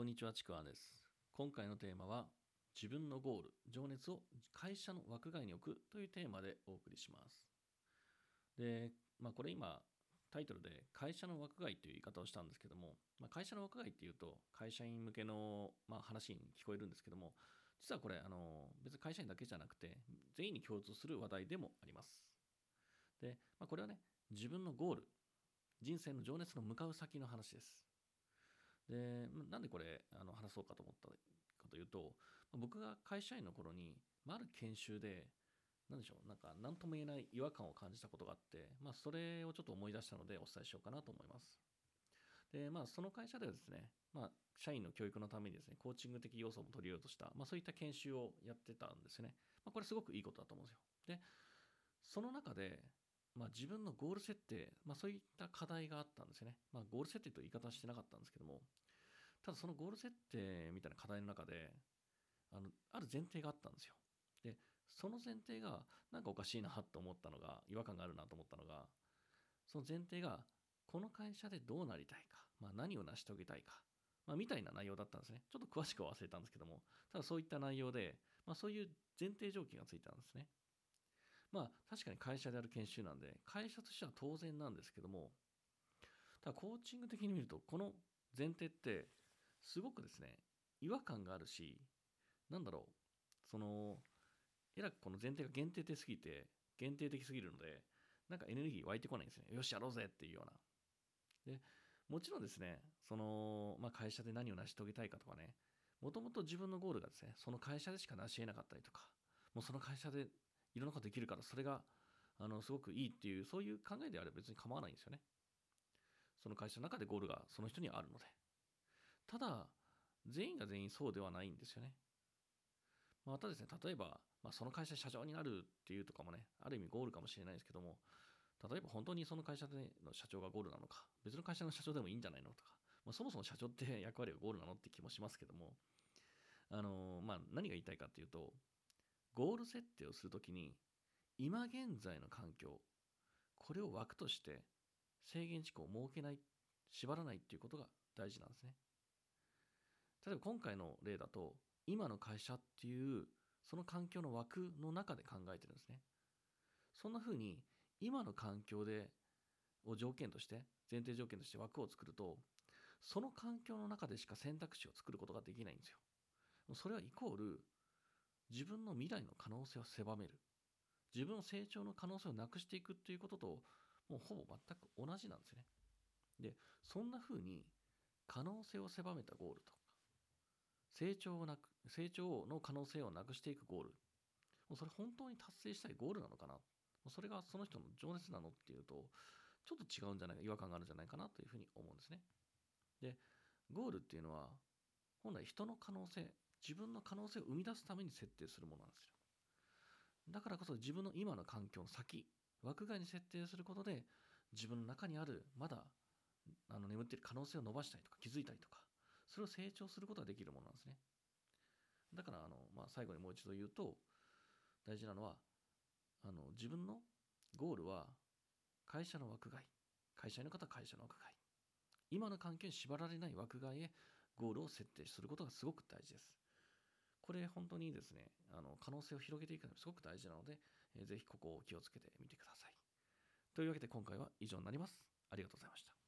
こんにちは、ちくわです。今回のテーマは、自分のゴール、情熱を会社の枠外に置くというテーマでお送りします。で、まあこれ今、タイトルで会社の枠外という言い方をしたんですけども、まあ、会社の枠外っていうと、会社員向けの、まあ、話に聞こえるんですけども、実はこれ、あの別に会社員だけじゃなくて、全員に共通する話題でもあります。で、まあ、これはね、自分のゴール、人生の情熱の向かう先の話です。で、なんでこれあの話そうかと思ったかというと、僕が会社員の頃に、まあ、る研修で、なんでしょう、なんか何とも言えない違和感を感じたことがあって、まあ、それをちょっと思い出したのでお伝えしようかなと思います。で、まあ、その会社ではですね、まあ、社員の教育のためにですね、コーチング的要素も取り入れようとした、まあ、そういった研修をやってたんですね。まあ、これすごくいいことだと思うんですよ。で、その中で、まあ、自分のゴール設定、まあ、そういった課題があったんですよね。まあ、ゴール設定と言い方はしてなかったんですけども、ただそのゴール設定みたいな課題の中で、あのある前提があったんですよ。で、その前提がなんかおかしいなと思ったのが、違和感があるなと思ったのが、その前提が、この会社でどうなりたいか、まあ、何を成し遂げたいか、まあ、みたいな内容だったんですね。ちょっと詳しくは忘れたんですけども、ただそういった内容で、まあ、そういう前提条件がついたんですね。まあ確かに会社である研修なんで、会社としては当然なんですけども、ただコーチング的に見ると、この前提って、すごくですね、違和感があるし、なんだろう、その、えらくこの前提が限定的すぎて、限定的すぎるので、なんかエネルギー湧いてこないんですね。よし、やろうぜっていうような。で、もちろんですね、その、まあ、会社で何を成し遂げたいかとかね、もともと自分のゴールがですね、その会社でしか成し得なかったりとか、もうその会社でいろんなことできるから、それが、あの、すごくいいっていう、そういう考えであれば別に構わないんですよね。その会社の中でゴールがその人にはあるので。ただ、全員が全員そうではないんですよね。またですね、例えば、まあ、その会社社長になるっていうとかもね、ある意味ゴールかもしれないですけども、例えば本当にその会社での社長がゴールなのか、別の会社の社長でもいいんじゃないのとか、まあ、そもそも社長って役割がゴールなのって気もしますけども、あのまあ、何が言いたいかっていうと、ゴール設定をするときに、今現在の環境、これを枠として制限事項を設けない、縛らないっていうことが大事なんですね。例えば今回の例だと、今の会社っていう、その環境の枠の中で考えてるんですね。そんな風に、今の環境で、を条件として、前提条件として枠を作ると、その環境の中でしか選択肢を作ることができないんですよ。それはイコール、自分の未来の可能性を狭める。自分の成長の可能性をなくしていくっていうことと、もうほぼ全く同じなんですね。で、そんな風に、可能性を狭めたゴールとか、成長をなく、成長の可能性をなくしていくゴール。もうそれ本当に達成したいゴールなのかなそれがその人の情熱なのっていうと、ちょっと違うんじゃないか、違和感があるんじゃないかなというふうに思うんですね。で、ゴールっていうのは、本来人の可能性、自分の可能性を生み出すために設定するものなんですよ。だからこそ自分の今の環境の先、枠外に設定することで、自分の中にある、まだあの眠っている可能性を伸ばしたりとか、気づいたりとか、それを成長することができるものなんですね。だから、あのまあ、最後にもう一度言うと、大事なのは、あの自分のゴールは会社の枠外、会社員の方は会社の枠外、今の環境に縛られない枠外へゴールを設定することがすごく大事です。これ本当にですね、あの可能性を広げていくのがすごく大事なので、えー、ぜひここを気をつけてみてください。というわけで今回は以上になります。ありがとうございました。